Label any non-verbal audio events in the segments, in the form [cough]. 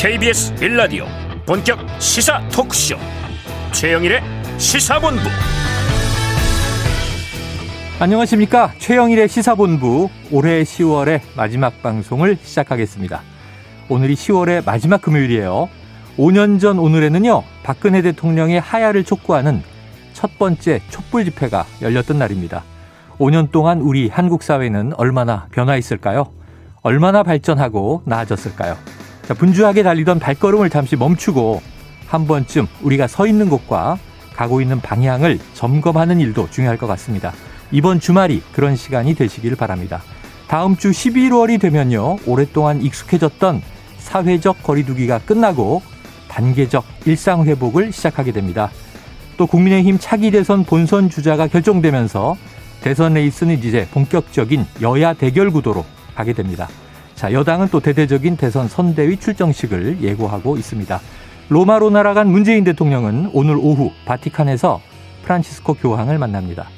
KBS 빌라디오 본격 시사 토크쇼 최영일의 시사본부. 안녕하십니까? 최영일의 시사본부 올해 10월의 마지막 방송을 시작하겠습니다. 오늘이 10월의 마지막 금요일이에요. 5년 전 오늘에는요 박근혜 대통령의 하야를 촉구하는 첫 번째 촛불 집회가 열렸던 날입니다. 5년 동안 우리 한국 사회는 얼마나 변화했을까요? 얼마나 발전하고 나아졌을까요? 자, 분주하게 달리던 발걸음을 잠시 멈추고 한 번쯤 우리가 서 있는 곳과 가고 있는 방향을 점검하는 일도 중요할 것 같습니다. 이번 주말이 그런 시간이 되시길 바랍니다. 다음 주 11월이 되면요. 오랫동안 익숙해졌던 사회적 거리두기가 끝나고 단계적 일상 회복을 시작하게 됩니다. 또 국민의힘 차기 대선 본선 주자가 결정되면서 대선 레이스는 이제 본격적인 여야 대결 구도로 가게 됩니다. 자, 여당은 또 대대적인 대선 선대위 출정식을 예고하고 있습니다. 로마로 날아간 문재인 대통령은 오늘 오후 바티칸에서 프란치스코 교황을 만납니다.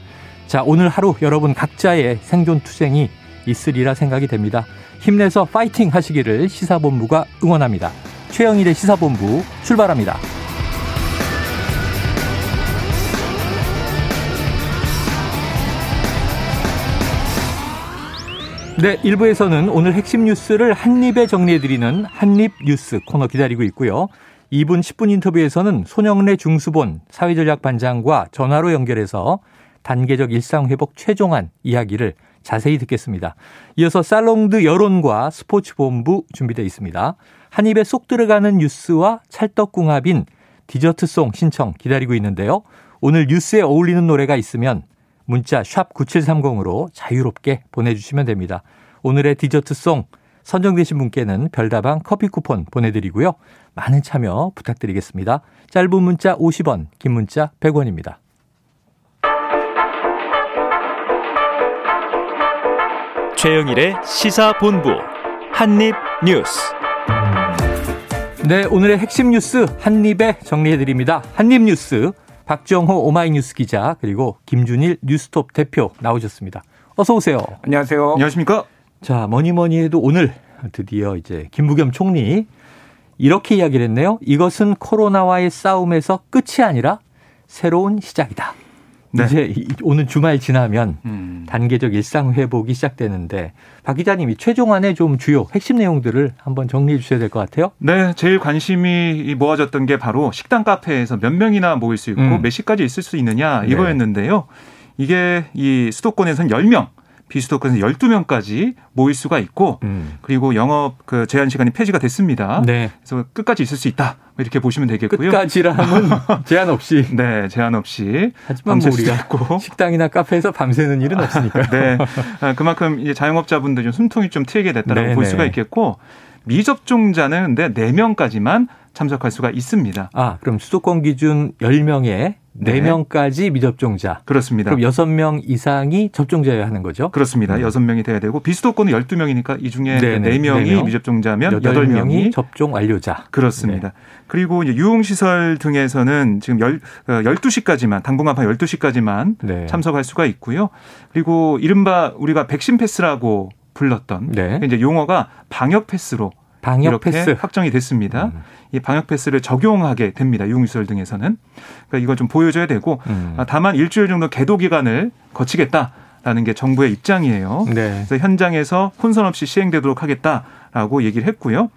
자, 오늘 하루 여러분 각자의 생존 투쟁이 있으리라 생각이 됩니다. 힘내서 파이팅 하시기를 시사본부가 응원합니다. 최영일의 시사본부 출발합니다. 네, 1부에서는 오늘 핵심 뉴스를 한입에 정리해드리는 한입 뉴스 코너 기다리고 있고요. 2분 10분 인터뷰에서는 손영래 중수본 사회전략반장과 전화로 연결해서 단계적 일상회복 최종안 이야기를 자세히 듣겠습니다. 이어서 살롱드 여론과 스포츠본부 준비되어 있습니다. 한 입에 쏙 들어가는 뉴스와 찰떡궁합인 디저트송 신청 기다리고 있는데요. 오늘 뉴스에 어울리는 노래가 있으면 문자 샵 9730으로 자유롭게 보내주시면 됩니다. 오늘의 디저트송 선정되신 분께는 별다방 커피 쿠폰 보내드리고요. 많은 참여 부탁드리겠습니다. 짧은 문자 50원, 긴 문자 100원입니다. 최영일의 시사본부 한입뉴스 네, 오늘의 핵심 뉴스 한입에 정리해드립니다. 한입뉴스 박정호 오마이뉴스 기자 그리고 김준일 뉴스톱 대표 나오셨습니다. 어서 오세요. 안녕하세요. 안녕하십니까? 자, 뭐니 뭐니 해도 오늘 드디어 이제 김부겸 총리 이렇게 이야기를 했네요. 이것은 코로나와의 싸움에서 끝이 아니라 새로운 시작이다. 네. 이제 오늘 주말 지나면 음. 단계적 일상 회복이 시작되는데 박 기자님이 최종안의 좀 주요 핵심 내용들을 한번 정리해 주셔야 될 것 같아요. 네, 제일 관심이 모아졌던 게 바로 식당 카페에서 몇 명이나 모일 수 있고 음. 몇 시까지 있을 수 있느냐 네. 이거였는데요. 네. 이게 이 수도권에서는 10명, 비수도권에서 12명까지 모일 수가 있고 음. 그리고 영업 그 제한 시간이 폐지가 됐습니다. 네. 그래서 끝까지 있을 수 있다. 이렇게 보시면 되겠고요. 끝까지라면 [laughs] 제한 없이. 네, 제한 없이. 하지만 뭐 우리가 있고. [laughs] 식당이나 카페에서 밤새는 일은 없으니까요. [laughs] 네. 아, 그만큼 이제 자영업자분들 좀 숨통이 좀 트이게 됐다고 네, 볼 네. 수가 있겠고 미접종자는 근데 4명까지만 참석할 수가 있습니다. 아, 그럼 수도권 기준 10명에 네. 4명까지 미접종자. 그렇습니다. 그럼 6명 이상이 접종자여야 하는 거죠? 그렇습니다. 음. 6명이 돼야 되고 비수도권은 12명이니까 이 중에 네네. 4명이 4명. 미접종자면 8명이 접종 완료자. 그렇습니다. 네. 그리고 이제 유흥시설 등에서는 지금 10, 12시까지만 어, 당분간 밤 12시까지만 네. 참석할 수가 있고요. 그리고 이른바 우리가 백신 패스라고 불렀던 네. 이제 용어가 방역 패스로 방역 이렇게 패스. 확정이 됐습니다. 음. 이 방역 패스를 적용하게 됩니다. 유흥시설 등에서는. 그러니까 이걸 좀 보여줘야 되고 음. 아, 다만 일주일 정도 계도 기간을 거치겠다. 라는 게 정부의 입장이에요. 네. 그래서 현장에서 혼선 없이 시행되도록 하겠다라고 얘기를 했고요.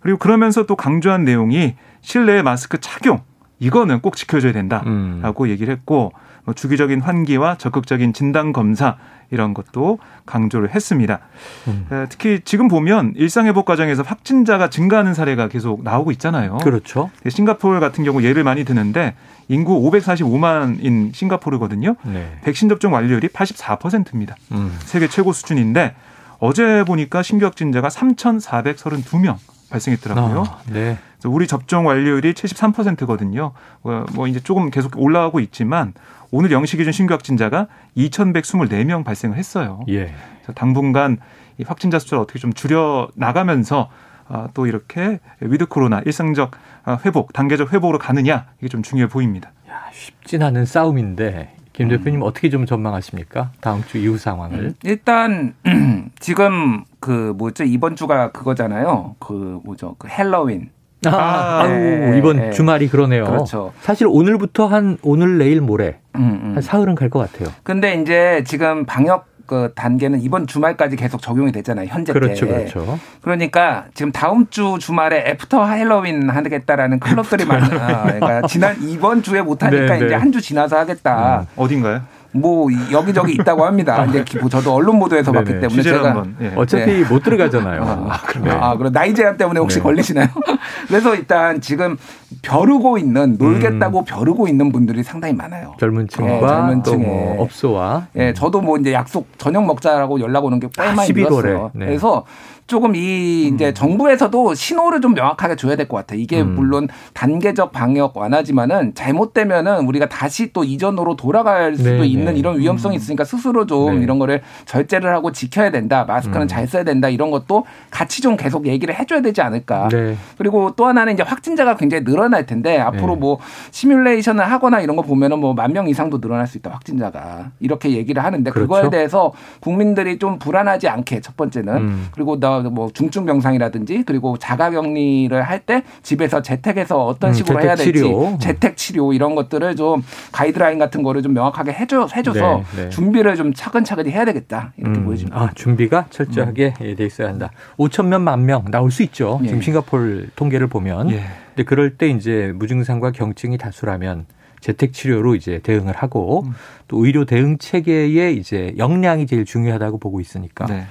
그리고 그러면서 또 강조한 내용이 실내 마스크 착용 이거는 꼭 지켜줘야 된다라고 음. 얘기를 했고 뭐 주기적인 환기와 적극적인 진단 검사 이런 것도 강조를 했습니다. 음. 특히 지금 보면 일상 회복 과정에서 확진자가 증가하는 사례가 계속 나오고 있잖아요. 그렇죠. 싱가포르 같은 경우 예를 많이 드는데 인구 545만인 싱가포르거든요. 네. 백신 접종 완료율이 84%입니다. 음. 세계 최고 수준인데 어제 보니까 신규 확진자가 3,432명 발생했더라고요. 아, 네. 우리 접종 완료율이 73%거든요. 어, 뭐 이제 조금 계속 올라가고 있지만 오늘 영시 기준 신규 확진자가 2,124명 발생을 했어요. 예. 그래서 당분간 이 확진자 숫자를 어떻게 좀 줄여 나가면서 아, 또 이렇게 위드 코로나 일상적 아, 회복, 단계적 회복으로 가느냐 이게 좀 중요해 보입니다. 야, 쉽진 않은 싸움인데 김 음. 대표님 음. 어떻게 좀 전망하십니까? 다음 주 이후 상황을. 음, 일단 [clears throat] 지금 그 뭐죠 이번 주가 그거잖아요. 그 뭐죠 그 헬로윈 아, 네. 이번 네. 주말이 그러네요. 그렇죠. 사실 오늘부터 한 오늘 내일 모레 음, 음. 한 사흘은 갈 것 같아요. 근데 이제 지금 방역 그 단계는 이번 주말까지 계속 적용이 됐잖아요. 현재 그렇죠, 때. 그렇죠. 그러니까 지금 다음 주 주말에 after Halloween 하겠다라는 클럽들이 많아. 그러니까 지난 이번 주에 못 하니까 네, [laughs] 네. 이제 한 주 지나서 하겠다. 음, 어딘가요? 뭐 여기저기 있다고 합니다. [laughs] 이제 뭐 저도 언론 보도에서 봤기 때문에 제가 한번, 예. 어차피 네. 못 들어가잖아요. [laughs] 아, 네. 아, 그럼 나이 제한 때문에 혹시 네. 걸리시나요? [laughs] 그래서 일단 지금 벼르고 있는 놀겠다고 음. 벼르고 있는 분들이 상당히 많아요. 젊은 층과 네, 젊은 층뭐 업소와 예, 네, 저도 뭐 이제 약속 저녁 먹자라고 연락 오는 게꽤 아, 많이 늘었어요. 네. 그래서 조금 이 이제 음. 정부에서도 신호를 좀 명확하게 줘야 될 것 같아요. 이게 음. 물론 단계적 방역 완화지만은 잘못되면은 우리가 다시 또 이전으로 돌아갈 수도 네, 있는 네. 이런 위험성이 음. 있으니까 스스로 좀 네. 이런 거를 절제를 하고 지켜야 된다. 마스크는 음. 잘 써야 된다. 이런 것도 같이 좀 계속 얘기를 해줘야 되지 않을까. 네. 그리고 또 하나는 이제 확진자가 굉장히 늘어날 텐데 앞으로 네. 뭐 시뮬레이션을 하거나 이런 거 보면은 뭐 만 명 이상도 늘어날 수 있다. 확진자가 이렇게 얘기를 하는데 그렇죠? 그거에 대해서 국민들이 좀 불안하지 않게 첫 번째는 음. 그리고 나뭐 중증 병상이라든지 그리고 자가격리를 할 때 집에서 재택에서 어떤 음, 식으로 음, 해야 될지 치료. 재택 치료 이런 것들을 좀 가이드라인 같은 거를 좀 명확하게 해줘 해줘서 네, 네. 준비를 좀 차근차근히 해야 되겠다 이렇게 음, 보여집니다. 아 준비가 철저하게 음. 돼 있어야 한다. 5천 명만 명 나올 수 있죠. 예. 지금 싱가폴 통계를 보면. 예. 근데 그럴 때 이제 무증상과 경증이 다수라면 재택 치료로 이제 대응을 하고 음. 또 의료 대응 체계의 이제 역량이 제일 중요하다고 보고 있으니까 네.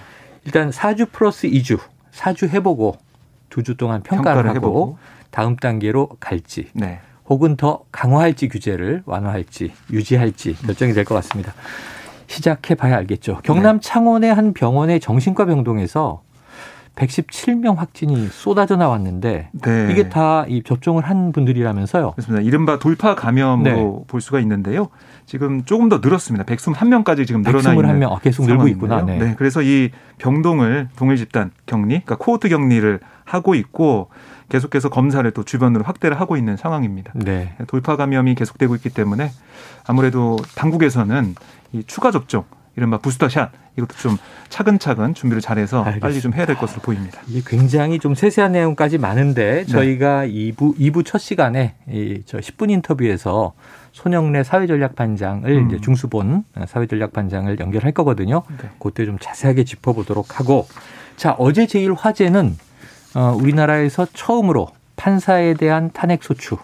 일단 4주 플러스 2주, 4주 해보고 두주 동안 평가를, 평가를 하고 해보고. 다음 단계로 갈지 네. 혹은 더 강화할지 규제를 완화할지 유지할지 결정이 될 것 같습니다. 시작해 봐야 알겠죠. 경남 네. 창원의 한 병원의 정신과 병동에서 117명 확진이 쏟아져 나왔는데 네. 이게 다 이 접종을 한 분들이라면서요. 그렇습니다. 이른바 돌파 감염으로 네. 볼 수가 있는데요. 지금 조금 더 늘었습니다. 121명까지 지금 늘어나 있는 121명 아, 계속 늘고 있구나. 네. 네. 그래서 이 병동을 동일 집단 격리, 그러니까 코호트 격리를 하고 있고 계속해서 검사를 또 주변으로 확대를 하고 있는 상황입니다. 네. 돌파 감염이 계속되고 있기 때문에 아무래도 당국에서는 이 추가 접종 이른바 부스터샷 이것도 좀 차근차근 준비를 잘해서 알겠습니다. 빨리 좀 해야 될 것으로 보입니다. 이게 굉장히 좀 세세한 내용까지 많은데 네. 저희가 네. 2부 2부 첫 시간에 이저 10분 인터뷰에서 손영래 사회전략반장을 음. 이제 중수본 사회전략반장을 연결할 거거든요. 네. 그때 좀 자세하게 짚어보도록 하고 자 어제 제일 화제는 어, 우리나라에서 처음으로 판사에 대한 탄핵 소추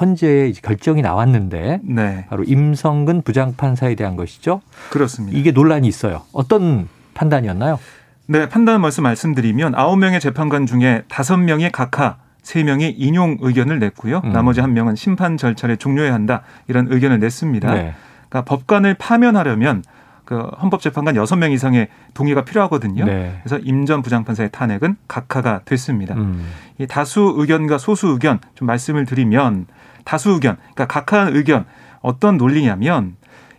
헌재에 결정이 나왔는데 네. 바로 임성근 부장판사에 대한 것이죠. 그렇습니다. 이게 논란이 있어요. 어떤 판단이었나요? 네, 판단 말씀 말씀드리면 아홉 명의 재판관 중에 다섯 명이 각하 세명이 인용 의견을 냈고요. 음. 나머지 한 명은 심판 절차를 종료해야 한다. 이런 의견을 냈습니다. 네. 그러니까 법관을 파면하려면 그 헌법재판관 여섯 명 이상의 동의가 필요하거든요. 네. 그래서 임 전 부장판사의 탄핵은 각하가 됐습니다. 음. 이 다수 의견과 소수 의견 좀 말씀을 드리면 다수 의견, 그러니까 각하 의견 어떤 논리냐면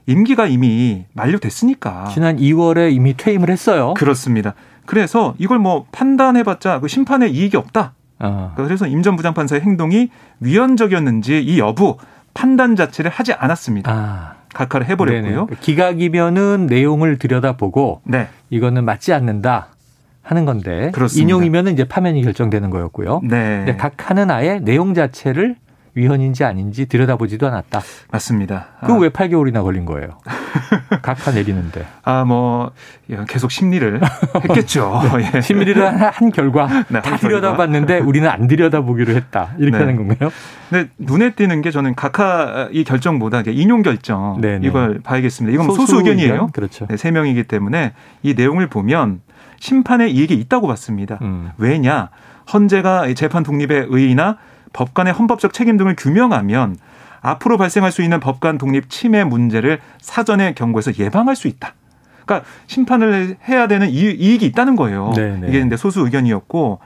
임기가 이미 만료됐으니까. 지난 2월에 이미 퇴임을 했어요. 그렇습니다. 그래서 이걸 뭐 판단해봤자 그 심판에 이익이 없다. 어. 그래서 임 전 부장판사의 행동이 위헌적이었는지 이 여부 판단 자체를 하지 않았습니다. 아. 각하를 해버렸고요. 네네. 기각이면은 내용을 들여다보고 네. 이거는 맞지 않는다. 하는 건데 그렇습니다. 인용이면은 이제 파면이 결정되는 거였고요. 네. 각하는 아예 내용 자체를 위헌인지 아닌지 들여다보지도 않았다. 맞습니다. 그럼 아. 왜 8개월이나 걸린 거예요? [laughs] 각하 내리는데. 아, 뭐, 계속 심리를 [laughs] 했겠죠. 네. [laughs] 예. 심리를 한 결과 네, 다 들여다봤는데 우리는 안 들여다보기로 했다. 이렇게 네. 하는 건가요? 근데 눈에 띄는 게 저는 각하 이 결정보다 인용 결정 네네. 네. 이걸 봐야겠습니다. 이건 소수, 소수 의견이에요. 의견? 그렇죠. 네, 3명이기 때문에 이 내용을 보면 심판에 이익이 있다고 봤습니다. 음. 왜냐? 헌재가 재판 독립의 의의나 법관의 헌법적 책임 등을 규명하면 앞으로 발생할 수 있는 법관 독립 침해 문제를 사전에 경고해서 예방할 수 있다. 그러니까 심판을 해야 되는 이익이 있다는 거예요. 네네. 네. 이게 근데 소수 의견이었고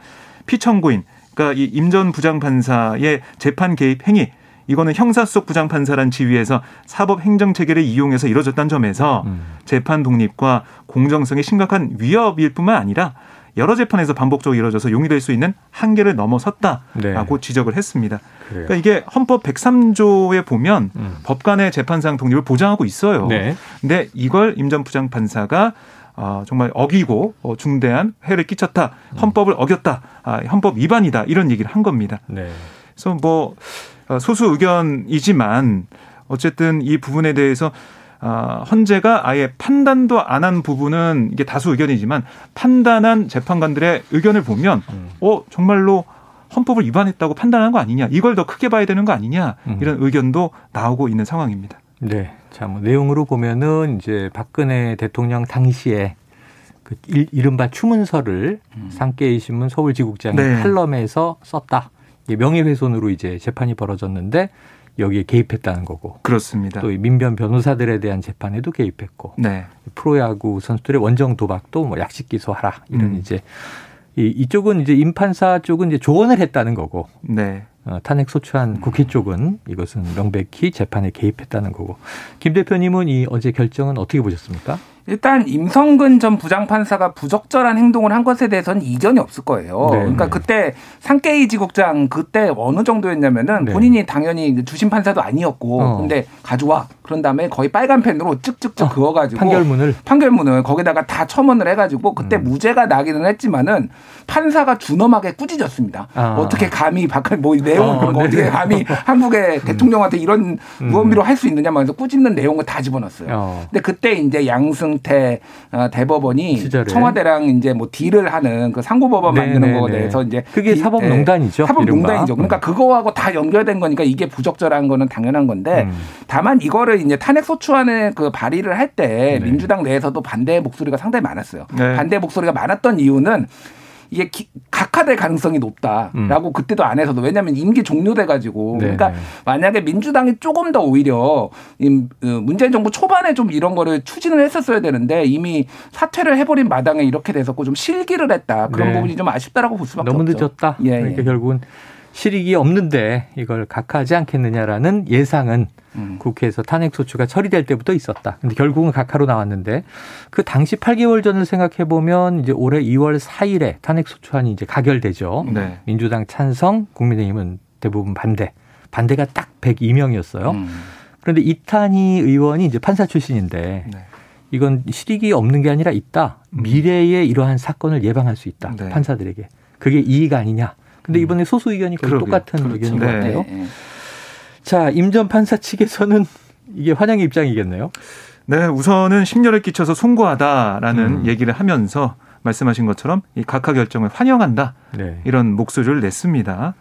피청구인 그러니까 이 임전 부장판사의 재판 개입 행위 이거는 형사 속 부장판사란 지위에서 사법 행정 체계를 이용해서 이뤄졌다는 점에서 음. 재판 독립과 공정성에 심각한 위협일 뿐만 아니라 여러 재판에서 반복적으로 이루어져서 용이될 수 있는 한계를 넘어섰다라고 네. 지적을 했습니다. 그래요. 그러니까 이게 헌법 103조에 보면 음. 법관의 재판상 독립을 보장하고 있어요. 네. 근데 이걸 임 전 부장 판사가 어, 정말 어기고 어, 중대한 해를 끼쳤다. 헌법을 어겼다. 아, 헌법 위반이다. 이런 얘기를 한 겁니다. 네. 그래서 뭐 어, 소수 의견이지만 어쨌든 이 부분에 대해서 어, 헌재가 아예 판단도 안 한 부분은 이게 다수 의견이지만 판단한 재판관들의 의견을 보면 음. 어 정말로 헌법을 위반했다고 판단한 거 아니냐 이걸 더 크게 봐야 되는 거 아니냐 음. 이런 의견도 나오고 있는 상황입니다. 네, 자 뭐 내용으로 보면은 이제 박근혜 대통령 당시에 그 이른바 추문서를 음. 상계의 신문 서울지국장이 네. 칼럼에서 썼다. 명예훼손으로 이제 재판이 벌어졌는데 여기에 개입했다는 거고. 그렇습니다. 또 민변 변호사들에 대한 재판에도 개입했고. 네. 프로야구 선수들의 원정 도박도 뭐 약식 기소하라 이런 음. 이제 이, 이쪽은 이제 임판사 쪽은 이제 조언을 했다는 거고. 네. 어, 탄핵 소추한 국회 쪽은 이것은 명백히 재판에 개입했다는 거고. 김 대표님은 이 어제 결정은 어떻게 보셨습니까? 일단 임성근 전 부장판사가 부적절한 행동을 한 것에 대해서는 이견이 없을 거예요. 네. 그러니까 그때 상케이 지국장 그때 어느 정도였냐면은 네. 본인이 당연히 주심 판사도 아니었고 어. 근데 가져와 그런 다음에 거의 빨간 펜으로 쭉쭉쭉 어. 그어가지고 판결문을 판결문을 거기다가 다 첨언을 해가지고 그때 음. 무죄가 나기는 했지만은 판사가 준엄하게 꾸짖었습니다. 아. 어떻게 감히 박할 뭐 내용을 어, 어떻게 네. 감히 한국의 음. 대통령한테 이런 음. 무언비로 할수 있느냐 면서 꾸짖는 내용을 다 집어넣었어요. 어. 근데 그때 이제 양승 태 어, 대법원이 시절에. 청와대랑 이제 뭐 딜을 하는 그 상고법원 네, 만드는 네, 거에 네. 대해서 이제 그게 사법농단이죠. 네, 사법농단이죠. 그러니까 그거하고 다 연결된 거니까 이게 부적절한 거는 당연한 건데 음. 다만 이거를 이제 탄핵 소추안을 그 발의를 할때 네. 민주당 내에서도 반대 목소리가 상당히 많았어요. 반대 목소리가 많았던 이유는 이게 기, 각하될 가능성이 높다라고 음. 그때도 안에서도 왜냐하면 임기 종료돼 가지고 네. 그러니까 만약에 민주당이 조금 더 오히려 그 문재인 정부 초반에 좀 이런 거를 추진을 했었어야 되는데 이미 사퇴를 해버린 마당에 이렇게 돼서 좀 실기를 했다 그런 네. 부분이 좀 아쉽다라고 볼 수밖에 너무 없죠. 늦었다. 예, 그러니까 예. 결국은 실익이 없는데 이걸 각하하지 않겠느냐라는 예상은 음. 국회에서 탄핵 소추가 처리될 때부터 있었다. 근데 결국은 각하로 나왔는데 그 당시 8개월 전을 생각해 보면 이제 올해 2월 4일에 탄핵 소추안이 이제 가결되죠. 네. 민주당 찬성, 국민의힘은 대부분 반대. 반대가 딱 102명이었어요. 음. 그런데 이탄희 의원이 이제 판사 출신인데 네. 이건 실익이 없는 게 아니라 있다. 음. 미래에 이러한 사건을 예방할 수 있다. 네. 판사들에게. 그게 이익 아니냐. 근데 이번에 소수 의견이 거의. 똑같은 그렇죠. 의견인 것 네. 같아요. 네. 자, 임 전 판사 측에서는 이게 환영의 입장이겠네요. 네, 우선은 심려를 끼쳐서 송구하다라는 음. 얘기를 하면서 말씀하신 것처럼 이 각하 결정을 환영한다 네. 이런 목소리를 냈습니다.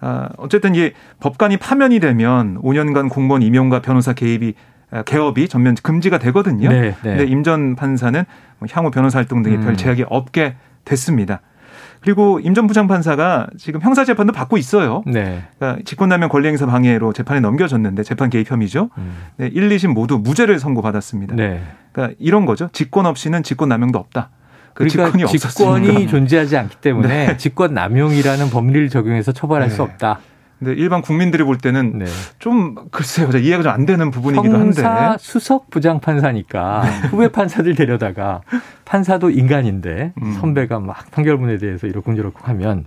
아, 어쨌든 이 법관이 파면이 되면 5년간 공무원 임용과 변호사 개입이 아, 개업이 전면 금지가 되거든요. 네, 네. 근데 임 전 판사는 뭐 향후 변호사 활동 등에 음. 별 제약이 없게 됐습니다. 그리고 임 전 부장판사가 지금 형사 재판도 받고 있어요. 네. 그러니까 직권남용 권리행사 방해로 재판에 넘겨졌는데 재판 개입 혐의죠. 음. 네, 1, 2심 모두 무죄를 선고받았습니다. 네. 그러니까 이런 거죠. 직권 없이는 직권남용도 없다. 그 그러니까 직권이, 직권이 존재하지 않기 때문에 [laughs] 네. 직권 남용이라는 법리를 적용해서 처벌할 수 네. 없다. 근데 일반 국민들이 볼 때는 네. 좀 글쎄요 이해가 좀 안 되는 부분이기도 한데 형사 수석 부장 판사니까 네. 후배 판사들 데려다가 판사도 인간인데 음. 선배가 막 판결문에 대해서 이렇쿵저렇쿵 하면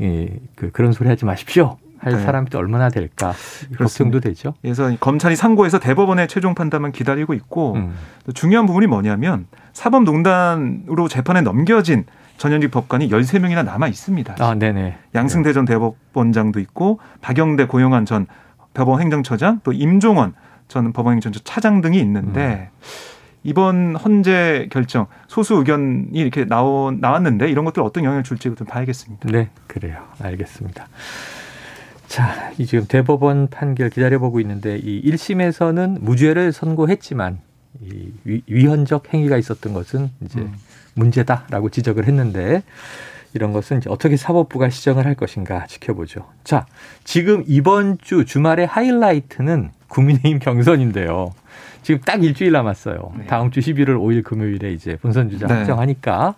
예, 그 그런 소리 하지 마십시오. 할 네. 사람이 또 얼마나 될까 그렇습니다. 걱정도 되죠. 그래서 검찰이 상고해서 대법원의 최종 판단만 기다리고 있고 음. 중요한 부분이 뭐냐면 사법농단으로 재판에 넘겨진 전현직 법관이 13명이나 남아 있습니다. 아, 네네. 양승대 전 대법원장도 있고 박영대 고용한 전 법원 행정처장 또 임종원 전 법원 행정처 차장 등이 있는데 음. 이번 헌재 결정 소수 의견이 이렇게 나오, 나왔는데 이런 것들 어떤 영향을 줄지 좀 봐야겠습니다. 네, 그래요. 알겠습니다. 자, 이 지금 대법원 판결 기다려보고 있는데 이 1심에서는 무죄를 선고했지만 이 위헌적 행위가 있었던 것은 이제 음. 문제다라고 지적을 했는데 이런 것은 이제 어떻게 사법부가 시정을 할 것인가 지켜보죠. 자, 지금 이번 주 주말의 하이라이트는 국민의힘 경선인데요. 지금 딱 일주일 남았어요. 네. 다음 주 11월 5일 금요일에 이제 본선 주자 네. 확정하니까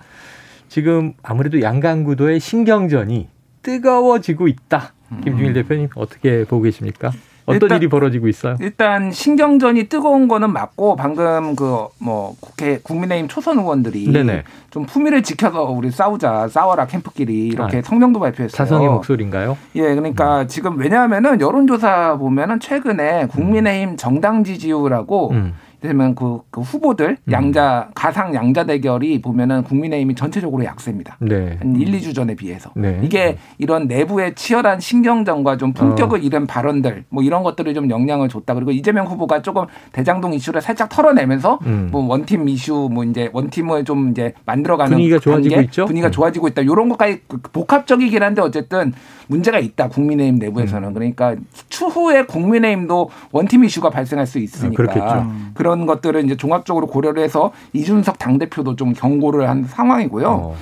지금 아무래도 양강구도의 신경전이 뜨거워지고 있다. 김중일 음. 대표님 어떻게 보고 계십니까? 어떤 일단, 일이 벌어지고 있어요? 일단 신경전이 뜨거운 거는 맞고 방금 그 뭐 국회 국민의힘 초선 의원들이 네네. 좀 품위를 지켜서 우리 싸우자 싸워라 캠프끼리 이렇게 아, 성명도 발표했어요. 자성의 목소리인가요? 예, 그러니까 음. 지금 왜냐하면은 여론조사 보면은 최근에 국민의힘 정당 지지율하고 음. 되면 그, 그 후보들 음. 양자 가상 양자 대결이 보면은 국민의힘이 전체적으로 약세입니다. 네. 한 1, 2주 전에 비해서 네. 이게 이런 내부의 치열한 신경전과 좀 품격을 어. 잃은 발언들 뭐 이런 것들이 좀 영향을 줬다. 그리고 이재명 후보가 조금 대장동 이슈를 살짝 털어내면서 음. 뭐 원팀 이슈 뭐 이제 원팀을 좀 이제 만들어가는 분위기가 좋아지고 단계, 있죠. 분위기가 음. 좋아지고 있다. 이런 것까지 그 복합적이긴 한데 어쨌든 문제가 있다. 국민의힘 내부에서는 음. 그러니까 추후에 국민의힘도 원팀 이슈가 발생할 수 있으니까 아, 그런 것들을 이제 종합적으로 고려를 해서 이준석 당 대표도 좀 경고를 한 상황이고요. 어.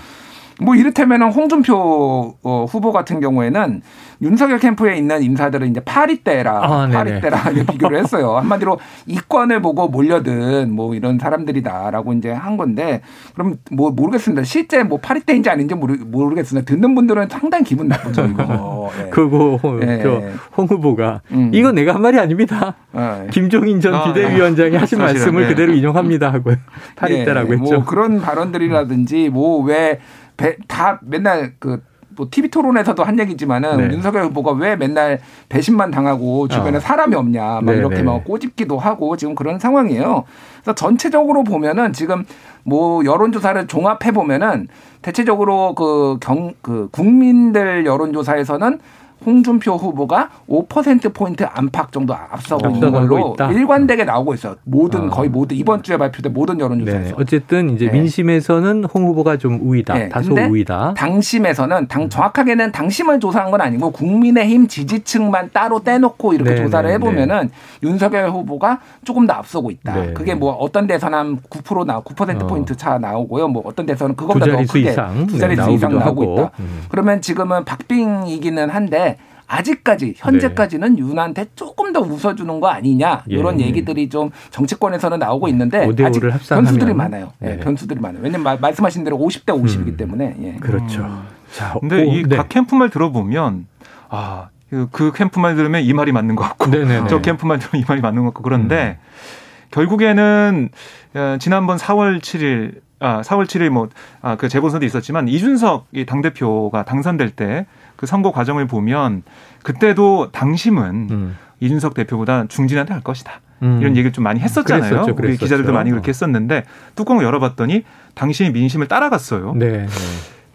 뭐 이를테면 홍준표 어, 후보 같은 경우에는 윤석열 캠프에 있는 인사들은 이제 파리떼라 아, 파리떼라 비교를 했어요. 한마디로 이권을 보고 몰려든 뭐 이런 사람들이다라고 이제 한 건데 그럼 뭐 모르겠습니다. 실제 뭐 파리떼인지 아닌지 모르, 모르겠습니다. 듣는 분들은 상당히 기분 나쁘죠 이거. [laughs] 예. 그거 예. 홍 후보가 음. 이거 내가 한 말이 아닙니다. 예. 김종인 전 아, 비대위원장이 아, 하신 말씀을 네. 그대로 인용합니다 하고 파리떼라고 예. 뭐 했죠. 뭐 그런 발언들이라든지 뭐왜 다 맨날 그뭐 TV 토론에서도 한 얘기지만은 네. 윤석열 후보가 왜 맨날 배신만 당하고 주변에 어. 사람이 없냐 막 네, 이렇게 네. 막 꼬집기도 하고 지금 그런 상황이에요. 그래서 전체적으로 보면은 지금 뭐 여론조사를 종합해 보면은 대체적으로 그 경 그 국민들 여론조사에서는 홍준표 후보가 5%포인트 안팎 정도 앞서고 있는 걸로 있다. 일관되게 나오고 있어요. 모든 어. 거의 모든 이번 주에 발표된 모든 여론조사에서. 네. 어쨌든 이제 네. 민심에서는 홍 후보가 좀 우위다. 네. 다소 우위다. 당심에서는 당 정확하게는 당심을 조사한 건 아니고 국민의힘 지지층만 따로 떼놓고 이렇게 네. 조사를 네, 해보면은 네. 윤석열 후보가 조금 더 앞서고 있다. 그게 뭐 어떤 데서는 한 9%나 9% 포인트 어. 차 나오고요. 뭐 어떤 데서는 그것보다 더 크게 이상. 두 자릿수 이상 나오고 하고. 있다. 음. 그러면 지금은 박빙이기는 한데 아직까지 현재까지는 네. 윤한테 조금 더 웃어주는 거 아니냐 이런 예. 얘기들이 좀 정치권에서는 나오고 있는데 아직 변수들이 많아요. 예, 네. 변수들이 많아요. 왜냐면 말씀하신 대로 50대 50이기 음. 때문에. 예. 그렇죠. 음. 자, 근데 이각 네. 캠프 말 들어보면 아. 그, 그 캠프 말 들으면 이 말이 맞는 것 같고 네네네. 저 캠프 말 들으면 이 말이 맞는 것 같고 그런데 음. 결국에는 어, 지난번 4월 7일 아, 4월 7일 뭐, 아, 그 재보선도 있었지만 이준석 이 당 대표가 당선될 때 그 선거 과정을 보면 그때도 당심은 음. 이준석 대표보다 중진한테 할 것이다. 음. 이런 얘기를 좀 많이 했었잖아요. 그랬었죠, 그랬었죠. 우리 기자들도 많이 그렇게 했었는데 뚜껑을 열어봤더니 당신이 민심을 따라갔어요. 네, 네.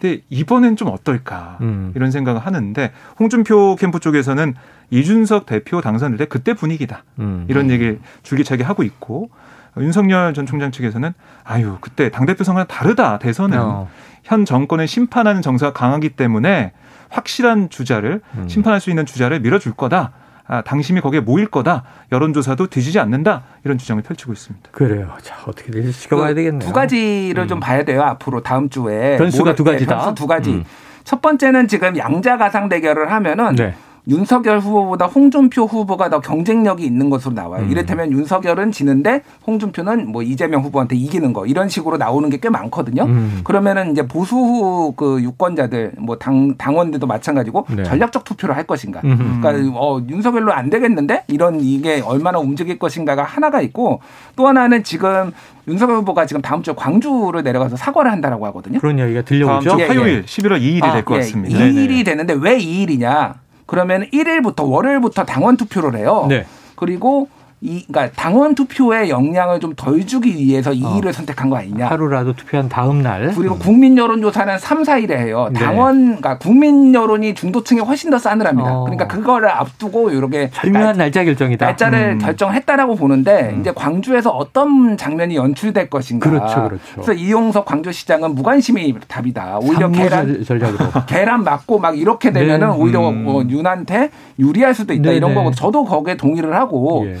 근데 이번엔 좀 어떨까 음. 이런 생각을 하는데 홍준표 캠프 쪽에서는 이준석 대표 당선될 때 그때 분위기다 음. 이런 얘기를 줄기차게 하고 있고 윤석열 전 총장 측에서는 아유 그때 당 대표 선거랑 다르다 대선은 어. 현 정권을 심판하는 정서가 강하기 때문에 확실한 주자를 음. 심판할 수 있는 주자를 밀어줄 거다. 아, 당심이 거기에 모일 거다. 여론조사도 뒤지지 않는다. 이런 주장을 펼치고 있습니다. 그래요. 자, 어떻게 될지 지켜봐야 그 되겠네요. 두 가지를 음. 좀 봐야 돼요. 앞으로 다음 주에. 변수가 두 가지다. 변수 두 가지. 음. 첫 번째는 지금 양자 가상 대결을 하면은 네. 윤석열 후보보다 홍준표 후보가 더 경쟁력이 있는 것으로 나와요. 음. 이를테면 윤석열은 지는데 홍준표는 뭐 이재명 후보한테 이기는 거 이런 식으로 나오는 게 꽤 많거든요. 음. 그러면은 이제 보수 그 유권자들 뭐 당 당원들도 마찬가지고 네. 전략적 투표를 할 것인가. 음. 그러니까 어 윤석열로 안 되겠는데 이런 이게 얼마나 움직일 것인가가 하나가 있고 또 하나는 지금 윤석열 후보가 지금 다음 주에 광주를 내려가서 사과를 한다라고 하거든요. 그런 이야기가 들려오죠. 다음 주 화요일 예. 11월 2일이 아, 될것 예. 같습니다. 2일이 되는데 왜 2일이냐? 그러면 1일부터 월요일부터 당원 투표를 해요. 네. 그리고 이, 그러니까 당원 투표에 영향을 좀 덜 주기 위해서 이 어. 일을 선택한 거 아니냐. 하루라도 투표한 다음 날. 그리고 음. 국민 여론 조사는 3, 4일에 해요. 네. 당원, 네. 그러니까 국민 여론이 중도층에 훨씬 더 싸늘합니다. 어. 그러니까 그거를 앞두고 이렇게. 절묘한 날, 짜 결정이다. 날짜를 음. 결정했다라고 보는데 음. 이제 광주에서 어떤 장면이 연출될 것인가. 그렇죠, 그렇죠. 그래서 이용석 광주시장은 무관심이 답이다. 오히려 계란. 전략으로. [laughs] 계란 맞고 막 이렇게 되면은 네. 오히려 음. 뭐 윤한테 유리할 수도 있다. 네 이런 네. 거고 저도 거기에 동의를 하고. 예.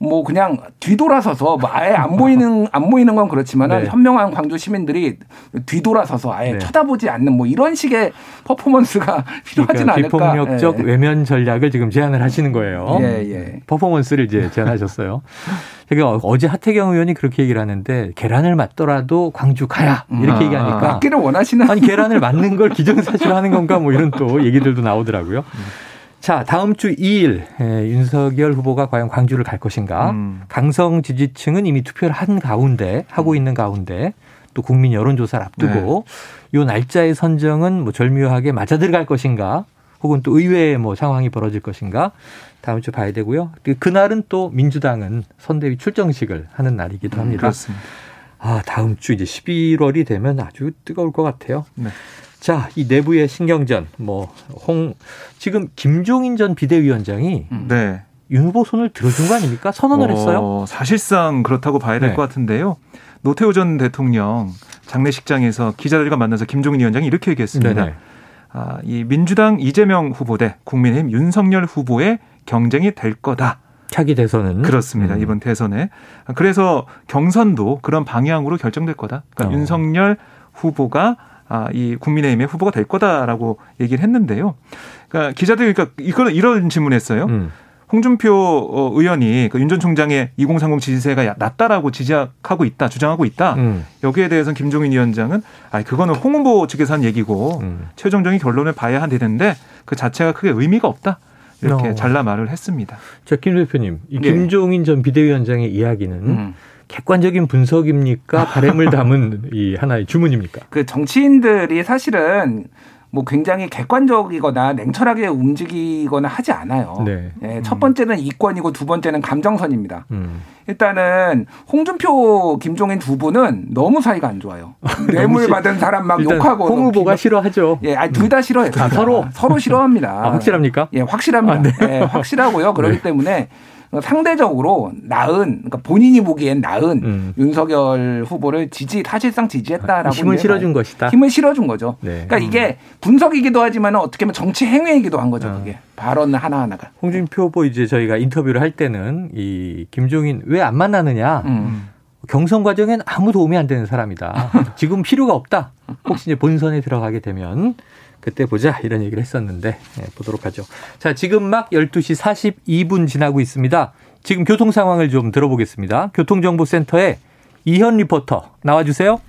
뭐 그냥 뒤돌아서서 뭐 아예 안 보이는 안 보이는 건 그렇지만은 네. 현명한 광주 시민들이 뒤돌아서서 아예 네. 쳐다보지 않는 뭐 이런 식의 퍼포먼스가 [laughs] 필요하지는 그러니까 않을까. 비폭력적 예. 외면 전략을 지금 제안을 하시는 거예요. 예, 예. 퍼포먼스를 이제 제안하셨어요. 그러니까 어제 하태경 의원이 그렇게 얘기를 하는데 계란을 맞더라도 광주 가야 이렇게 음. 얘기하니까 맞기를 원하시는 아니 계란을 맞는 걸 기정사실로 하는 건가 뭐 이런 또 얘기들도 나오더라고요. 음. 자, 다음 주 2일 에, 윤석열 후보가 과연 광주를 갈 것인가? 음. 강성 지지층은 이미 투표를 한 가운데 하고 있는 가운데 또 국민 여론 조사를 앞두고 네. 요 날짜의 선정은 뭐 절묘하게 맞아 들어갈 것인가? 혹은 또 의외의 뭐 상황이 벌어질 것인가 다음 주 봐야 되고요. 그 그날은 또 민주당은 선대위 출정식을 하는 날이기도 음, 합니다. 음, 그렇습니다. 아, 다음 주 이제 11월이 되면 아주 뜨거울 것 같아요. 네. 자, 이 내부의 신경전, 뭐, 홍, 지금 김종인 전 비대위원장이 음. 네. 윤 후보 손을 들어준 거 아닙니까? 선언을 어, 했어요? 사실상 그렇다고 봐야 될것 네. 같은데요. 노태우 전 대통령 장례식장에서 기자들과 만나서 김종인 위원장이 이렇게 얘기했습니다. 네네. 아, 이 민주당 이재명 후보 대 국민의힘 윤석열 후보의 경쟁이 될 거다. 차기 대선은 그렇습니다. 음. 이번 대선에 그래서 경선도 그런 방향으로 결정될 거다. 그러니까 어. 윤석열 후보가 아, 이 국민의힘의 후보가 될 거다라고 얘기를 했는데요. 그러니까 기자들이 그러니까 이거는 이런 질문했어요. 음. 홍준표 어, 의원이 그 윤 전 총장의 2030 지지세가 낮다라고 지적하고 있다, 주장하고 있다. 음. 여기에 대해서는 김종인 위원장은 아, 그거는 홍 후보 측에서 한 얘기고 음. 최종적인 결론을 봐야 되는데 그 자체가 크게 의미가 없다. 이렇게 어. 잘라 말을 했습니다. 자, 김 대표님, 이 네. 김종인 전 비대위원장의 이야기는 음. 객관적인 분석입니까? 바램을 [laughs] 담은 이 하나의 주문입니까? 그 정치인들이 사실은 뭐 굉장히 객관적이거나 냉철하게 움직이거나 하지 않아요. 네. 예, 첫 번째는 이권이고 두 번째는 감정선입니다. 음. 일단은 홍준표, 김종인 두 분은 너무 사이가 안 좋아요. [laughs] 뇌물 받은 사람 막 욕하고 홍 후보가 싫어하죠. 예, 아니 둘 다 싫어해요. 아, 서로 서로 싫어합니다. 아, 확실합니까? 예, 확실합니다. 아, 네. 예, 확실하고요. 그렇기 [laughs] 네. 때문에 상대적으로 나은 그러니까 본인이 보기엔 나은 음. 윤석열 후보를 지지 사실상 지지했다라고 힘을 실어준 것이다. 힘을 실어준 거죠. 네. 그러니까 음. 이게 분석이기도 하지만 어떻게 보면 정치 행위이기도 한 거죠. 어. 그게 발언 하나 하나가. 홍준표 후보 이제 저희가 인터뷰를 할 때는 이 김종인 왜 안 만나느냐. 음. 경선 과정엔 아무 도움이 안 되는 사람이다. [laughs] 지금 필요가 없다. 혹시 이제 본선에 들어가게 되면 그때 보자 이런 얘기를 했었는데 네, 보도록 하죠. 자, 지금 막 12시 42분 지나고 있습니다. 지금 교통 상황을 좀 들어보겠습니다. 교통정보센터에 이현 리포터 나와주세요.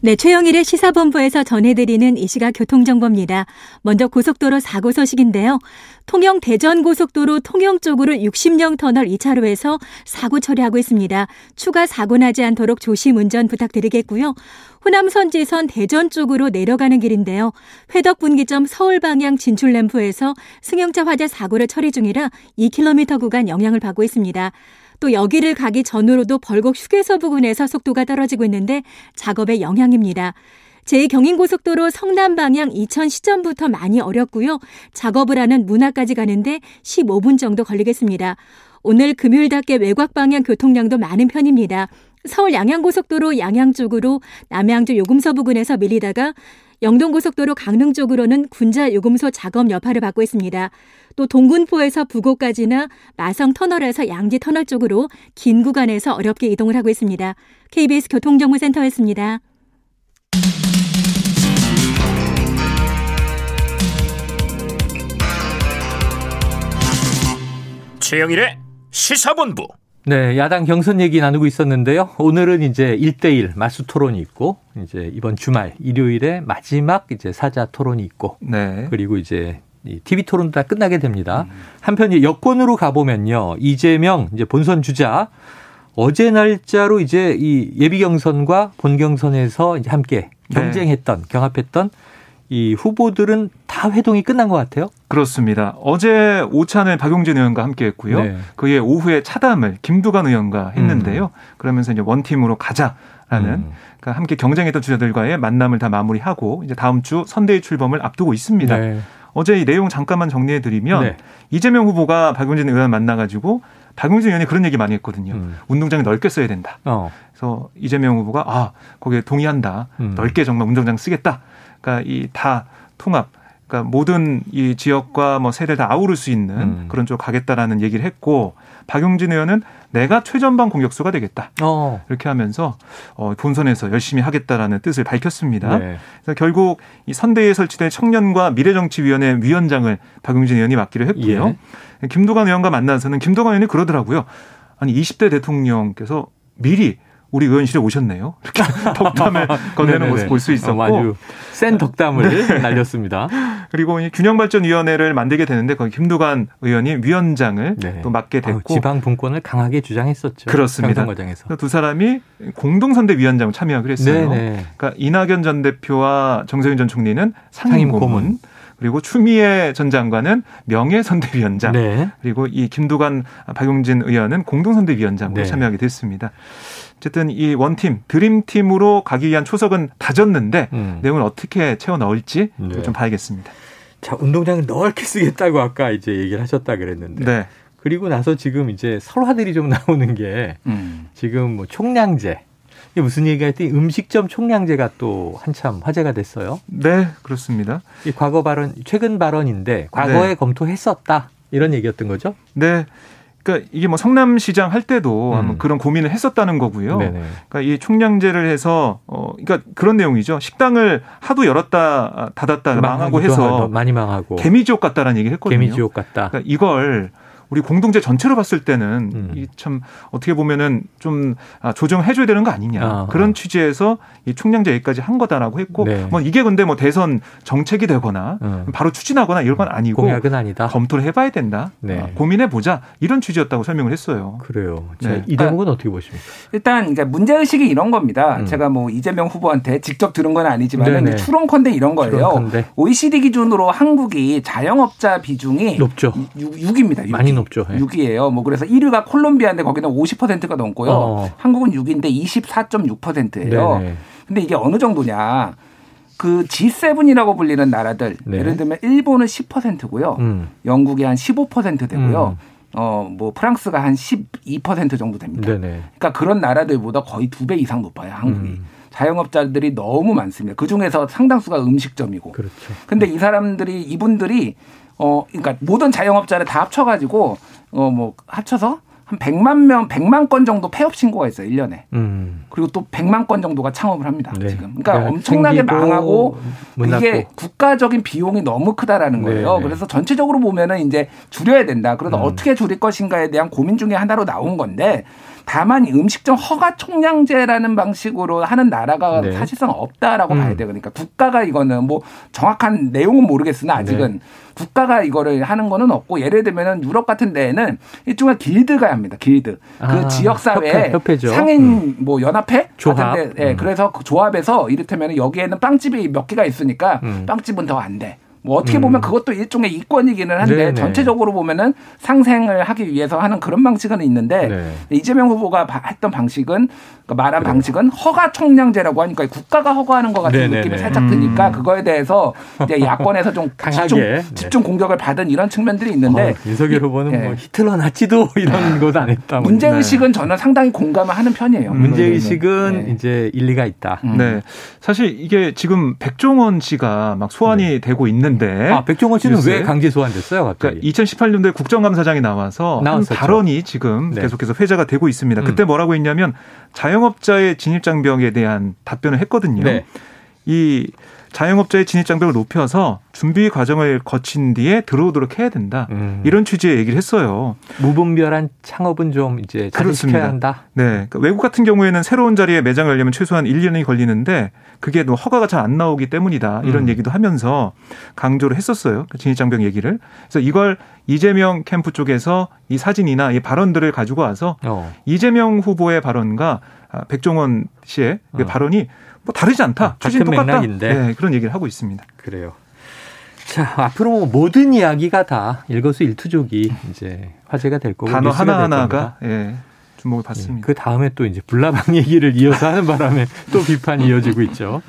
네, 최영일의 시사본부에서 전해드리는 이 시각 교통정보입니다. 먼저 고속도로 사고 소식인데요. 통영 대전 고속도로 통영 쪽으로 60령 터널 2차로에서 사고 처리하고 있습니다. 추가 사고 나지 않도록 조심 운전 부탁드리겠고요. 호남 선지선 대전 쪽으로 내려가는 길인데요. 회덕 분기점 서울 방향 진출 램프에서 승용차 화재 사고를 처리 중이라 2km 구간 영향을 받고 있습니다. 또 여기를 가기 전으로도 벌곡 휴게소 부근에서 속도가 떨어지고 있는데 작업의 영향입니다. 제2경인고속도로 성남 방향 이천 시점부터 많이 어렵고요. 작업을 하는 문화까지 가는데 15분 정도 걸리겠습니다. 오늘 금요일답게 외곽 방향 교통량도 많은 편입니다. 서울 양양고속도로 양양 쪽으로 남양주 요금소 부근에서 밀리다가 영동고속도로 강릉 쪽으로는 군자 요금소 작업 여파를 받고 있습니다. 또 동군포에서 부곡까지나 마성 터널에서 양지 터널 쪽으로 긴 구간에서 어렵게 이동을 하고 있습니다. KBS 교통정보센터였습니다. 최영일의 시사본부. 네, 야당 경선 얘기 나누고 있었는데요. 오늘은 이제 1대1 마수 토론이 있고, 이제 이번 주말 일요일에 마지막 이제 사자 토론이 있고, 네. 그리고 이제 이 TV 토론도 다 끝나게 됩니다. 음. 한편 여권으로 가보면요. 이재명 이제 본선 주자 어제 날짜로 이제 이 예비 경선과 본 경선에서 이제 함께 네. 경쟁했던 네. 경합했던 이 후보들은 다 회동이 끝난 것 같아요. 그렇습니다. 어제 오찬을 박용진 의원과 함께 했고요. 네. 그의 오후에 차담을 김두관 의원과 했는데요. 음. 그러면서 이제 원팀으로 가자 라는 음. 그러니까 함께 경쟁했던 주자들과의 만남을 다 마무리하고 이제 다음 주 선대위 출범을 앞두고 있습니다. 네. 어제 이 내용 잠깐만 정리해 드리면 네. 이재명 후보가 박용진 의원 만나가지고 박용진 의원이 그런 얘기 많이 했거든요. 음. 운동장을 넓게 써야 된다. 어. 그래서 이재명 후보가 아 거기에 동의한다. 음. 넓게 정말 운동장 쓰겠다. 그러니까 이 다 통합. 그러니까 모든 이 지역과 뭐 세대를 다 아우를 수 있는 음. 그런 쪽 가겠다라는 얘기를 했고 박용진 의원은 내가 최전방 공격수가 되겠다. 어. 이렇게 하면서 어, 본선에서 열심히 하겠다라는 뜻을 밝혔습니다. 네. 그래서 결국 이 선대위에 설치된 청년과 미래정치위원회 위원장을 박용진 의원이 맡기로 했고요. 예. 김도관 의원과 만나서는 김도관 의원이 그러더라고요. 아니 20대 대통령께서 미리 우리 의원실에 오셨네요. 이렇게 [laughs] 덕담을 건네는 모습 볼 수 있었고. 어, 아주 센 덕담을 네. [laughs] 날렸습니다. 그리고 균형발전위원회를 만들게 되는데 거기 김두관 의원이 위원장을 네. 또 맡게 됐고. 어, 지방 분권을 강하게 주장했었죠. 그렇습니다. 과정에서. 두 사람이 공동선대 위원장 참여하기로 했어요. 네네. 그러니까 이낙연 전 대표와 정세윤 전 총리는 상임 고문. 상임 고문. 그리고 추미애 전 장관은 명예선대위원장 네. 그리고 이 김두관 박용진 의원은 공동선대위원장으로 네. 참여하게 됐습니다. 어쨌든 이 원팀 드림팀으로 가기 위한 초석은 다졌는데 음. 내용을 어떻게 채워 넣을지 네. 좀 봐야겠습니다. 자 운동장을 넓게 쓰겠다고 아까 이제 얘기를 하셨다 그랬는데 네. 그리고 나서 지금 이제 설화들이 좀 [laughs] 나오는 게 음. 지금 뭐 총량제 이게 무슨 얘기가 했더니 음식점 총량제가 또 한참 화제가 됐어요. 네, 그렇습니다. 이 과거 발언 최근 발언인데 과거에 네. 검토했었다 이런 얘기였던 거죠? 네. 그러니까 이게 뭐 성남시장 할 때도 음. 그런 고민을 했었다는 거고요. 네네. 그러니까 이 총량제를 해서 어 그러니까 그런 내용이죠. 식당을 하도 열었다 닫았다 망하고 해서 많이 망하고 개미지옥 같다라는 얘기를 했거든요. 개미지옥 같다. 그러니까 이걸 우리 공동체 전체로 봤을 때는 음. 이참 어떻게 보면은 좀 아, 조정해줘야 되는 거 아니냐 아, 그런 취지에서 이 총량제 얘기까지 한 거다라고 했고 네. 뭐 이게 근데 뭐 대선 정책이 되거나 음. 바로 추진하거나 이런 건 아니고 공약은 아니다. 검토를 해봐야 된다. 네. 아, 고민해 보자 이런 취지였다고 설명을 했어요. 그래요. 네. 이 대목은 어떻게 보십니까? 일단 그러니까 문제 의식이 이런 겁니다. 음. 제가 뭐 이재명 후보한테 직접 들은 건 아니지만 추론컨대 이런 거예요. 추론컨대. OECD 기준으로 한국이 자영업자 비중이 높죠. 6, 6입니다. 6. 많이 높죠. 6이에요. 뭐 그래서 1위가 콜롬비아인데 거기는 50%가 넘고요. 어. 한국은 6인데 24.6%예요. 네네. 근데 이게 어느 정도냐? 그 G7이라고 불리는 나라들 네. 예를 들면 일본은 10%고요. 음. 영국이 한 15% 되고요. 음. 어, 뭐 프랑스가 한 12% 정도 됩니다. 네네. 그러니까 그런 나라들보다 거의 두 배 이상 높아요, 한국이. 음. 자영업자들이 너무 많습니다. 그 중에서 상당수가 음식점이고. 그렇죠. 근데 이 사람들이 이분들이 어, 그러니까 모든 자영업자를 다 합쳐가지고 어, 뭐 합쳐서 한 100만 명, 100만 건 정도 폐업 신고가 있어요, 1년에. 음. 그리고 또 100만 건 정도가 창업을 합니다, 네. 지금. 그러니까, 그러니까 엄청나게 망하고 이게 국가적인 비용이 너무 크다라는 네, 거예요. 네. 그래서 전체적으로 보면은 이제 줄여야 된다. 그래서 음. 어떻게 줄일 것인가에 대한 고민 중에 하나로 나온 건데 다만 음식점 허가 총량제라는 방식으로 하는 나라가 네. 사실상 없다라고 음. 봐야 돼요. 그러니까 국가가 이거는 뭐 정확한 내용은 모르겠으나 아직은 네. 국가가 이거를 하는 거는 없고 예를 들면은 유럽 같은 데에는 일종의 길드가 합니다. 길드. 그 아, 그 지역 사회 상인 음. 뭐 연합회 조합. 같은 데 예, 음. 그래서 그 조합에서 이를테면 여기에는 빵집이 몇 개가 있으니까 음. 빵집은 더 안 돼. 뭐 어떻게 보면 음. 그것도 일종의 이권이기는 한데 네네. 전체적으로 보면은 상생을 하기 위해서 하는 그런 방식은 있는데 네. 이재명 후보가 했던 방식은 그러니까 말한 그래. 방식은 허가 총량제라고 하니까 국가가 허가하는 것 같은 네네네. 느낌이 살짝 드니까 음. 그거에 대해서 이제 야권에서 좀 [laughs] 집중, 네. 집중 공격을 받은 이런 측면들이 있는데 어, 윤석열 후보는 예. 뭐 히틀러 나치도 [laughs] 이런 것안 했다. 문제 의식은 저는 상당히 공감을 하는 편이에요. 문제 의식은 네. 이제 일리가 있다. 음. 네, 사실 이게 지금 백종원 씨가 막 소환이 네. 되고 있는데 아 백종원 씨는 뉴스에? 왜 강제 소환됐어요? 갑자기? 그러니까 2018년도에 국정감사장이 나와서 한 발언이 지금 네. 계속해서 회자가 되고 있습니다. 그때 음. 뭐라고 했냐면 자 영업자의 진입 장벽에 대한 답변을 했거든요. 네. 이 자영업자의 진입 장벽을 높여서 준비 과정을 거친 뒤에 들어오도록 해야 된다. 음. 이런 취지의 얘기를 했어요. 무분별한 창업은 좀 이제 자제시켜야 한다. 네. 그러니까 외국 같은 경우에는 새로운 자리에 매장을 열려면 최소한 1년이 걸리는데 그게 뭐 허가가 잘 안 나오기 때문이다. 이런 음. 얘기도 하면서 강조를 했었어요. 그 진입 장벽 얘기를. 그래서 이걸 이재명 캠프 쪽에서 이 사진이나 이 발언들을 가지고 와서 어. 이재명 후보의 발언과 아, 백종원 씨의 어. 발언이 뭐 다르지 않다. 추진 똑같다. 네, 그런 얘기를 하고 있습니다. 그래요. 자, 앞으로 뭐 모든 이야기가 다 일거수일투족이 이제 화제가 될 거고 단어 하나하나가 예. 주목을 받습니다. 그 다음에 또 이제 불나방 [laughs] 얘기를 이어서 하는 바람에 또 비판이 이어지고 있죠.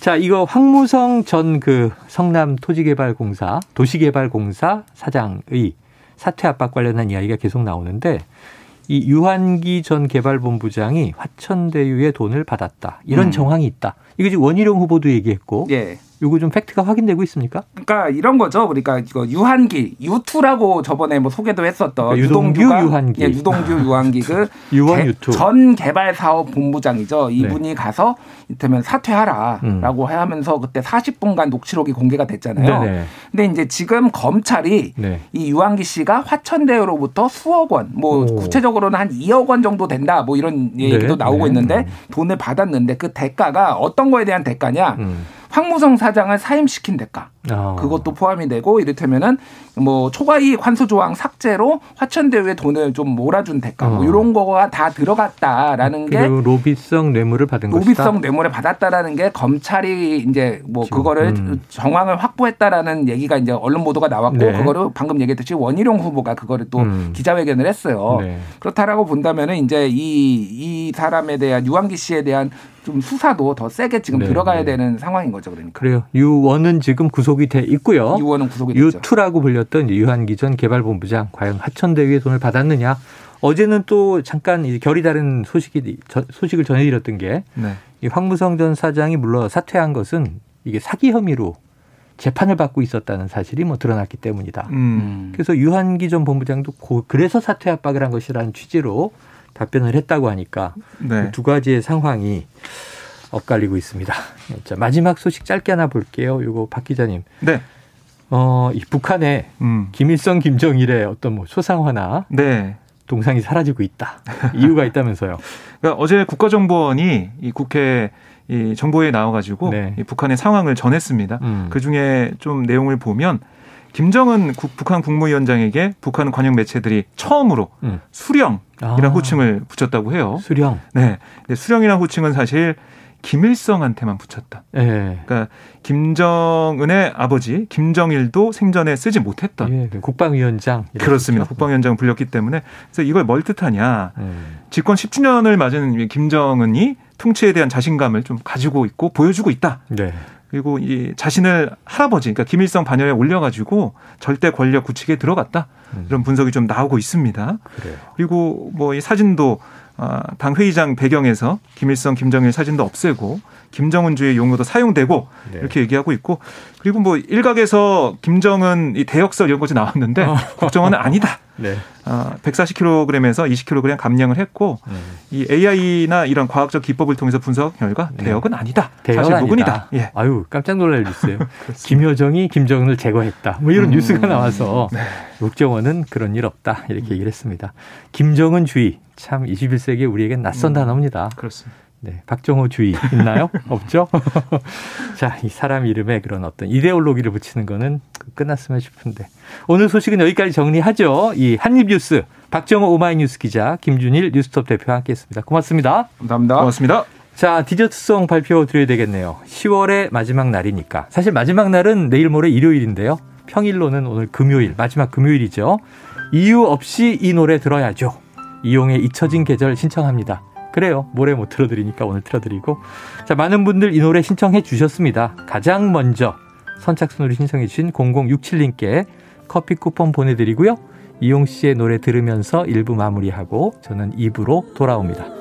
자, 이거 황무성 전 그 성남 토지개발공사 도시개발공사 사장의 사퇴 압박 관련한 이야기가 계속 나오는데 이 유한기 전 개발본부장이 화천대유의 돈을 받았다. 이런 음. 정황이 있다. 이거 지금 원희룡 후보도 얘기했고. 예. 요거 좀 팩트가 확인되고 있습니까? 그러니까 이런 거죠. 그러니까 이거 유한기, 유투라고 저번에 뭐 소개도 했었던 그러니까 유동규 유한기. 예, 유동규 [laughs] 유한기 그 [laughs] 유한 유투. 전 개발 사업 본부장이죠. 이분이 네. 가서 이를테면 사퇴하라라고 음. 하면서 그때 40분간 녹취록이 공개가 됐잖아요. 네네. 근데 이제 지금 검찰이 네. 이 유한기 씨가 화천대유로부터 수억 원, 뭐 오. 구체적으로는 한 2억 원 정도 된다. 뭐 이런 얘기도 네. 나오고 네. 있는데 돈을 받았는데 그 대가가 어떤 거에 대한 대가냐? 음. 황무성 사장을 사임시킨 대가 어. 그것도 포함이 되고 이를테면은 뭐 초과이익 환수 조항 삭제로 화천대유에 돈을 좀 몰아준 대가 뭐 어. 뭐 이런 거가 다 들어갔다라는 게 로비성 뇌물을 받은 로비성 것이다. 로비성 뇌물을 받았다라는 게 검찰이 이제 뭐 지금, 그거를 음. 정황을 확보했다라는 얘기가 이제 언론 보도가 나왔고 네. 그거를 방금 얘기했듯이 원희룡 후보가 그거를 또 음. 기자회견을 했어요. 네. 그렇다라고 본다면은 이제 이 이 사람에 대한 유한기 씨에 대한 좀 수사도 더 세게 지금 네. 들어가야 네. 되는 상황인 거죠, 그러니까. 그래요. 유원은 지금 구속이 돼 있고요. 유원은 구속이 됐죠. 유투라고 불렸던 유한기 전 개발본부장 과연 하천대유의 돈을 받았느냐? 어제는 또 잠깐 결이 다른 소식이 소식을 전해드렸던 게이 네. 황무성 전 사장이 물론 사퇴한 것은 이게 사기 혐의로 재판을 받고 있었다는 사실이 뭐 드러났기 때문이다. 음. 그래서 유한기 전 본부장도 그래서 사퇴 압박을 한 것이라는 취지로 답변을 했다고 하니까 네. 두 가지의 상황이 엇갈리고 있습니다. [laughs] 자, 마지막 소식 짧게 하나 볼게요. 이거 박 기자님. 네. 어, 이 북한에 음. 김일성, 김정일의 어떤 뭐 초상화나 네. 동상이 사라지고 있다. [laughs] 이유가 있다면서요. 그러니까 어제 국가정보원이 이 국회 이 정보에 나와가지고 네. 이 북한의 상황을 전했습니다. 음. 그 중에 좀 내용을 보면 김정은 국, 북한 국무위원장에게 북한 관영 매체들이 처음으로 음. 수령이라는 아. 호칭을 붙였다고 해요. 수령. 네. 근데 수령이라는 호칭은 사실 김일성한테만 붙였다. 네. 그러니까 김정은의 아버지 김정일도 생전에 쓰지 못했던 예, 그 국방위원장 그렇습니다. 국방위원장 불렸기 때문에 그래서 이걸 뭘 뜻하냐? 음. 집권 10주년을 맞은 김정은이 통치에 대한 자신감을 좀 가지고 있고 보여주고 있다. 네. 그리고 이 자신을 할아버지, 그러니까 김일성 반열에 올려가지고 절대 권력 구축에 들어갔다. 음. 이런 분석이 좀 나오고 있습니다. 그래요. 그리고 뭐 이 사진도 아, 당 회의장 배경에서 김일성, 김정일 사진도 없애고 김정은주의 용어도 사용되고 네. 이렇게 얘기하고 있고 그리고 뭐 일각에서 김정은 이 대역설 이런 것이 나왔는데 어. 국정원은 [laughs] 아니다. 네. 어, 140kg에서 20kg 감량을 했고 네. 이 AI나 이런 과학적 기법을 통해서 분석 결과 네. 대역은 아니다. 대역 사실 무근이다. 예. 아유 깜짝 놀랄 일있어요 [laughs] 김여정이 김정은을 제거했다. 뭐 이런 음. 뉴스가 나와서 네. 국정원은 그런 일 없다 이렇게 얘기를 했습니다. 김정은 주의 참 21세기 우리에겐 낯선 음. 단어입니다. 그렇습니다. 네, 박정호 주의 있나요? [laughs] 없죠? [laughs] 자, 이 사람 이름에 그런 어떤 이데올로기를 붙이는 거는 끝났으면 싶은데. 오늘 소식은 여기까지 정리하죠. 이 한입뉴스 박정호 오마이뉴스 기자 김준일 뉴스톱 대표와 함께했습니다. 고맙습니다. 감사합니다. 고맙습니다. 자, 디저트송 발표 드려야 되겠네요. 10월의 마지막 날이니까. 사실 마지막 날은 내일 모레 일요일인데요. 평일로는 오늘 금요일, 마지막 금요일이죠. 이유 없이 이 노래 들어야죠. 이용의 잊혀진 계절 신청합니다. 그래요. 모레 못 틀어드리니까 오늘 틀어드리고. 자, 많은 분들 이 노래 신청해 주셨습니다. 가장 먼저 선착순으로 신청해 주신 0067님께 커피 쿠폰 보내드리고요. 이용 씨의 노래 들으면서 1부 마무리하고 저는 2부로 돌아옵니다.